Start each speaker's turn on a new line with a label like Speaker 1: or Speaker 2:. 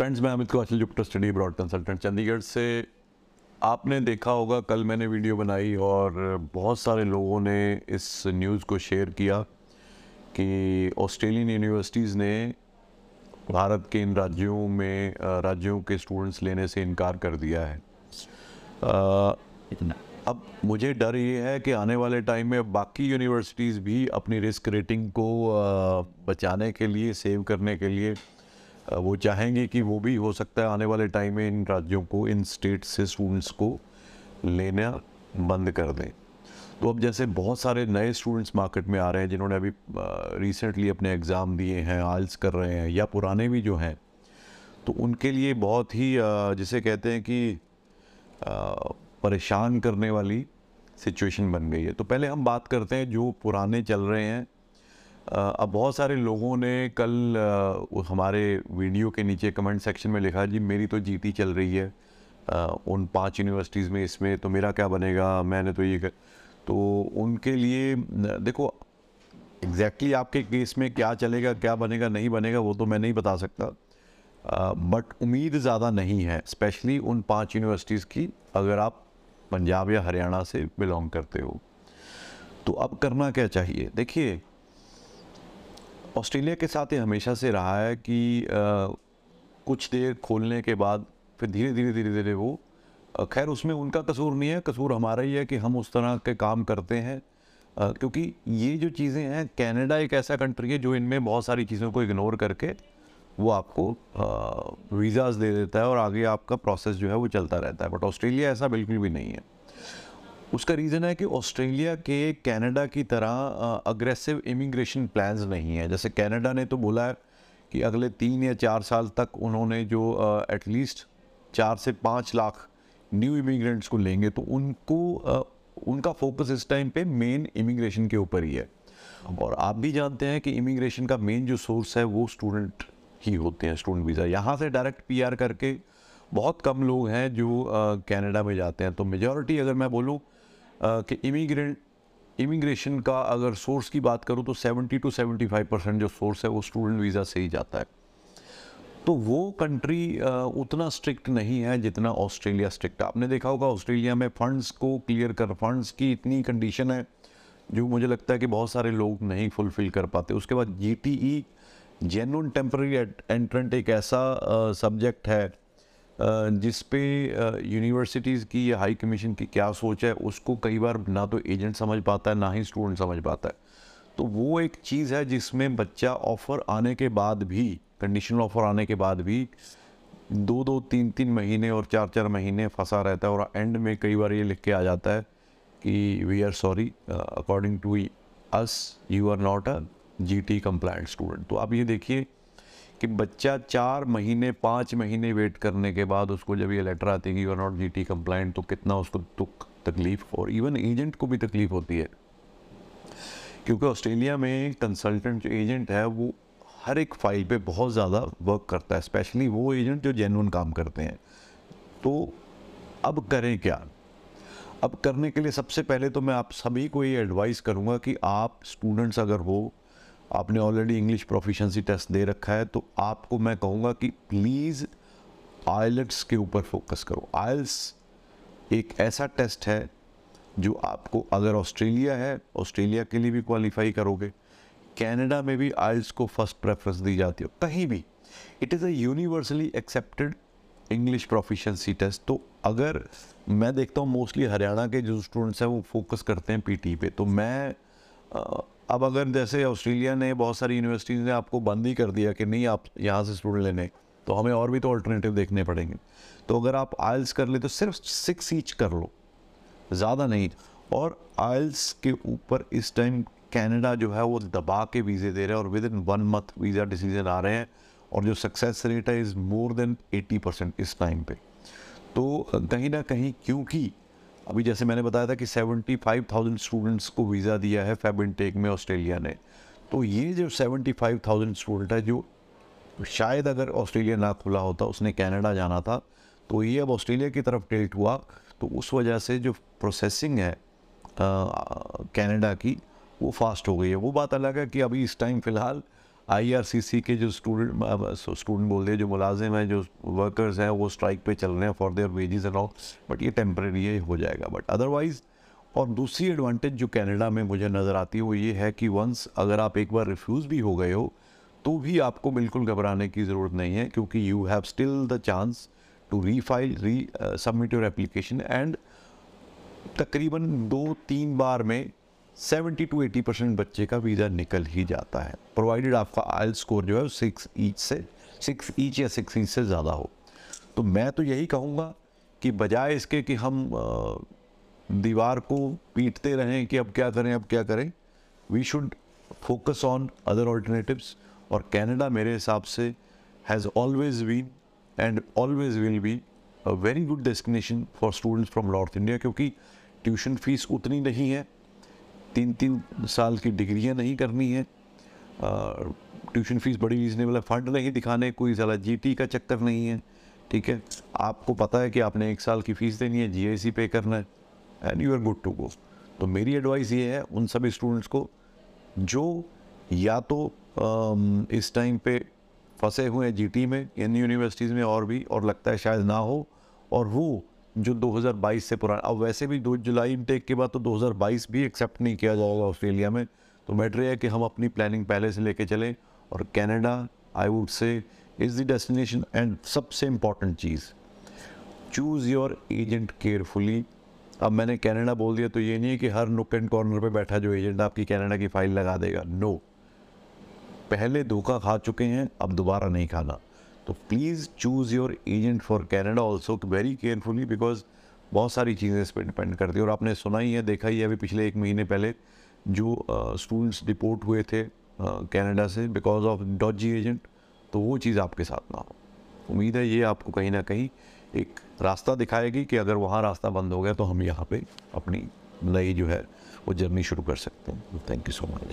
Speaker 1: Friends मैं Amit Kaushal Jupiter study abroad consultant Chandigarh से। आपने देखा होगा कल मैंने वीडियो बनाई और बहुत सारे लोगों ने इस न्यूज़ को शेयर किया कि ऑस्ट्रेलियन यूनिवर्सिटीज़ ने भारत के इन राज्यों में राज्यों के स्टूडेंट्स लेने से इनकार कर दिया है। अ, अब मुझे डर ये है कि आने वाले टाइम में बाकी यूनिवर्सिटीज़ भी अपनी रिस्क रेटिंग को बचाने के लिए सेव करने के लिए वो चाहेंगे कि वो भी हो सकता है आने वाले टाइम में इन राज्यों को, इन स्टेट से स्टूडेंट्स को लेना बंद कर दें। तो अब जैसे बहुत सारे नए स्टूडेंट्स मार्केट में आ रहे हैं, जिन्होंने अभी रिसेंटली अपने एग्ज़ाम दिए हैं आइल्स कर रहे हैं, या पुराने भी जो हैं तो उनके लिए बहुत ही जिसे कहते हैं कि परेशान करने वाली सिचुएशन बन गई है। तो पहले हम बात करते हैं जो पुराने चल रहे हैं अब बहुत सारे लोगों ने कल हमारे वीडियो के नीचे कमेंट सेक्शन में लिखा, जी, मेरी तो जीटी चल रही है उन पाँच यूनिवर्सिटीज़ में, इसमें तो मेरा क्या बनेगा, मैंने तो ये कर... तो उनके लिए, देखो एग्जैक्टली आपके केस में क्या चलेगा, क्या बनेगा, नहीं बनेगा, वो तो मैं नहीं बता सकता। बट उम्मीद ज़्यादा नहीं है स्पेशली उन पाँच यूनिवर्सिटीज़ की, अगर आप पंजाब या हरियाणा से बिलोंग करते हो। तो अब करना क्या चाहिए? देखिए ऑस्ट्रेलिया के साथ ये हमेशा से रहा है कि अ, कुछ देर खोलने के बाद फिर धीरे धीरे धीरे धीरे वो खैर उसमें उनका कसूर नहीं है कसूर हमारा ही है कि हम उस तरह के काम करते हैं अ, क्योंकि ये जो चीज़ें हैं कनाडा एक ऐसा कंट्री है जो इनमें बहुत सारी चीज़ों को इग्नोर करके वो आपको वीज़ाज दे देता है और आगे आपका प्रोसेस जो है वो चलता रहता है बट ऑस्ट्रेलिया ऐसा बिल्कुल भी नहीं है। उसका रीज़न है कि ऑस्ट्रेलिया के कनाडा की तरह अग्रेसिव इमिग्रेशन प्लान्स नहीं है। जैसे कनाडा ने तो बोला है कि अगले तीन या चार साल तक उन्होंने जो एटलीस्ट चार से पाँच लाख न्यू इमिग्रेंट्स को लेंगे तो उनको अ, उनका फोकस इस टाइम पे मेन इमिग्रेशन के ऊपर ही है। और आप भी जानते हैं कि इमिग्रेशन का मेन जो सोर्स है वो स्टूडेंट ही होते हैं स्टूडेंट वीज़ा यहाँ से डायरेक्ट पीआर करके बहुत कम लोग हैं जो कनाडा में जाते हैं। तो मेजॉरिटी अगर मैं बोलूँ कि इमिग्रेंट इमिग्रेशन का अगर सोर्स की बात करूँ तो 70 टू 75 परसेंट जो सोर्स है वो स्टूडेंट वीज़ा से ही जाता है। तो वो कंट्री उतना स्ट्रिक्ट नहीं है जितना ऑस्ट्रेलिया स्ट्रिक्ट आपने देखा होगा ऑस्ट्रेलिया में फंड्स को क्लियर कर फंड्स की इतनी कंडीशन है जो मुझे लगता है कि बहुत सारे लोग नहीं फुलफिल कर पाते। उसके बाद G T E genuine temporary entrant एक ऐसा सब्जेक्ट है जिस पे यूनिवर्सिटीज़ की या हाई कमीशन की क्या सोच है, उसको कई बार ना तो एजेंट समझ पाता है, ना ही स्टूडेंट समझ पाता है। तो वो एक चीज़ है जिसमें बच्चा ऑफ़र आने के बाद भी कंडीशनल ऑफ़र आने के बाद भी, दो दो, तीन तीन महीने और चार चार महीने फंसा रहता है और एंड में कई बार ये लिख के आ जाता है कि we are sorry according to us you are not a G T compliant student तो आप ये देखिए कि बच्चा चार महीने, पाँच महीने वेट करने के बाद उसको जब ये लेटर आती है you are not G T compliant तो कितना उसको दुख, तकलीफ़ और इवन एजेंट को भी तकलीफ़ होती है। क्योंकि ऑस्ट्रेलिया में कंसल्टेंट जो एजेंट है, वो हर एक फ़ाइल पे बहुत ज़्यादा वर्क करता है स्पेशली वो एजेंट जो जेनुअन काम करते हैं। तो अब करें क्या? अब करने के लिए सबसे पहले तो मैं आप सभी को ये एडवाइस करूँगा कि आप स्टूडेंट्स अगर हो आपने ऑलरेडी इंग्लिश प्रोफिशेंसी टेस्ट दे रखा है तो आपको मैं कहूँगा कि प्लीज़ आइलेट्स के ऊपर फोकस करो। आयल्स एक ऐसा टेस्ट है जो आपको अगर ऑस्ट्रेलिया है, ऑस्ट्रेलिया के लिए भी क्वालिफाई करोगे, कनाडा में भी आइल्स को फ़र्स्ट प्रेफरेंस दी जाती हो, कहीं भी। It is a universally accepted English proficiency test तो अगर मैं देखता हूँ मोस्टली हरियाणा के जो स्टूडेंट्स हैं, वो फोकस करते हैं पीटी पे तो मैं अब अगर जैसे ऑस्ट्रेलिया ने बहुत सारी यूनिवर्सिटीज़ ने आपको बंद ही कर दिया कि नहीं, आप यहाँ से स्टूडेंट लेने तो हमें और भी तो अल्टरनेटिव देखने पड़ेंगे। तो अगर आप आयल्स कर ले तो सिर्फ़ सिक्स ईच कर लो, ज़्यादा नहीं। और आयल्स के ऊपर इस टाइम कनाडा जो है वो दबा के वीज़े दे रहे हैं और within one month visa decision आ रहे हैं और जो सक्सेस रेट है is more than eighty percent इस टाइम पे। तो कहीं ना कहीं क्योंकि अभी जैसे मैंने बताया था कि 75,000 स्टूडेंट्स को वीज़ा दिया है फेब इनटेक में ऑस्ट्रेलिया ने। तो ये जो 75,000 स्टूडेंट है जो शायद अगर ऑस्ट्रेलिया ना खुला होता उसने कनाडा जाना था तो ये अब ऑस्ट्रेलिया की तरफ़ टिल्ट हुआ। तो उस वजह से जो प्रोसेसिंग है कनाडा की वो फास्ट हो गई है। वो बात अलग है कि अभी इस टाइम फ़िलहाल आईआरसीसी के जो स्टूडेंट स्टूडेंट बोल रहे जो मुलाजिम हैं, जो वर्कर्स हैं, वो स्ट्राइक पे चल रहे हैं for their wages and all but ये टेम्प्रेरी है हो जाएगा बट अदरवाइज़ और दूसरी एडवांटेज जो कनाडा में मुझे नज़र आती है, वो ये है कि वंस अगर आप एक बार रिफ्यूज़ भी हो गए हो तो भी आपको बिल्कुल घबराने की ज़रूरत नहीं है, क्योंकि you have still the chance to refile resubmit your application and तकरीबन दो तीन बार में 70 टू एटी परसेंट बच्चे का वीज़ा निकल ही जाता है। प्रोवाइडेड आपका आयल स्कोर जो है सिक्स ईच से, सिक्स ईच या सिक्स ईच से ज़्यादा हो। तो मैं तो यही कहूँगा कि बजाय इसके कि हम दीवार को पीटते रहें कि अब क्या करें, अब क्या करें we should focus on other alternatives और कनाडा मेरे हिसाब से has always been and always will be a very good destination for students from North India क्योंकि ट्यूशन फ़ीस उतनी नहीं है। तीन तीन साल की डिग्रियाँ नहीं करनी है। ट्यूशन फ़ीस बड़ी रीजनेबल है। फंड नहीं दिखाने, कोई ज़्यादा जीटी का चक्कर नहीं है, ठीक है? आपको पता है कि आपने एक साल की फ़ीस देनी है जीआईसी पे करना है and you are good to go तो मेरी एडवाइस ये है, उन सभी स्टूडेंट्स को, जो या तो इस टाइम पे फंसे हुए हैं जीटी में, इन यूनिवर्सिटीज़ में और भी, और लगता है शायद ना हो, और वो जो 2022 से पुराना, अब वैसे भी दो जुलाई इनटेक के बाद तो 2022 भी एक्सेप्ट नहीं किया जाएगा ऑस्ट्रेलिया में। तो मैटर है कि हम अपनी प्लानिंग पहले से लेके चलें और Canada I would say is the destination and सबसे इंपॉर्टेंट चीज़। चूज़ योर एजेंट केयरफुली अब मैंने कनाडा बोल दिया तो ये नहीं है कि हर नुक एंड कॉर्नर पे बैठा जो एजेंट आपकी कनाडा की फ़ाइल लगा देगा। No no. पहले धोखा खा चुके हैं, अब दोबारा नहीं खाना। तो please choose your agent for Canada also very carefully because बहुत सारी चीज़ें इस पर डिपेंड करती है। और आपने सुना ही है, देखा ही है अभी पिछले एक महीने पहले जो स्टूडेंट्स डिपोर्ट हुए थे कनाडा से बिकॉज़ ऑफ़ डॉजी एजेंट तो वो चीज़ आपके साथ ना हो। उम्मीद है ये आपको कहीं ना कहीं एक रास्ता दिखाएगी कि अगर वहाँ रास्ता बंद हो गया तो हम यहाँ पे अपनी नई जो है, वो जर्नी शुरू कर सकते हैं। Thank you so much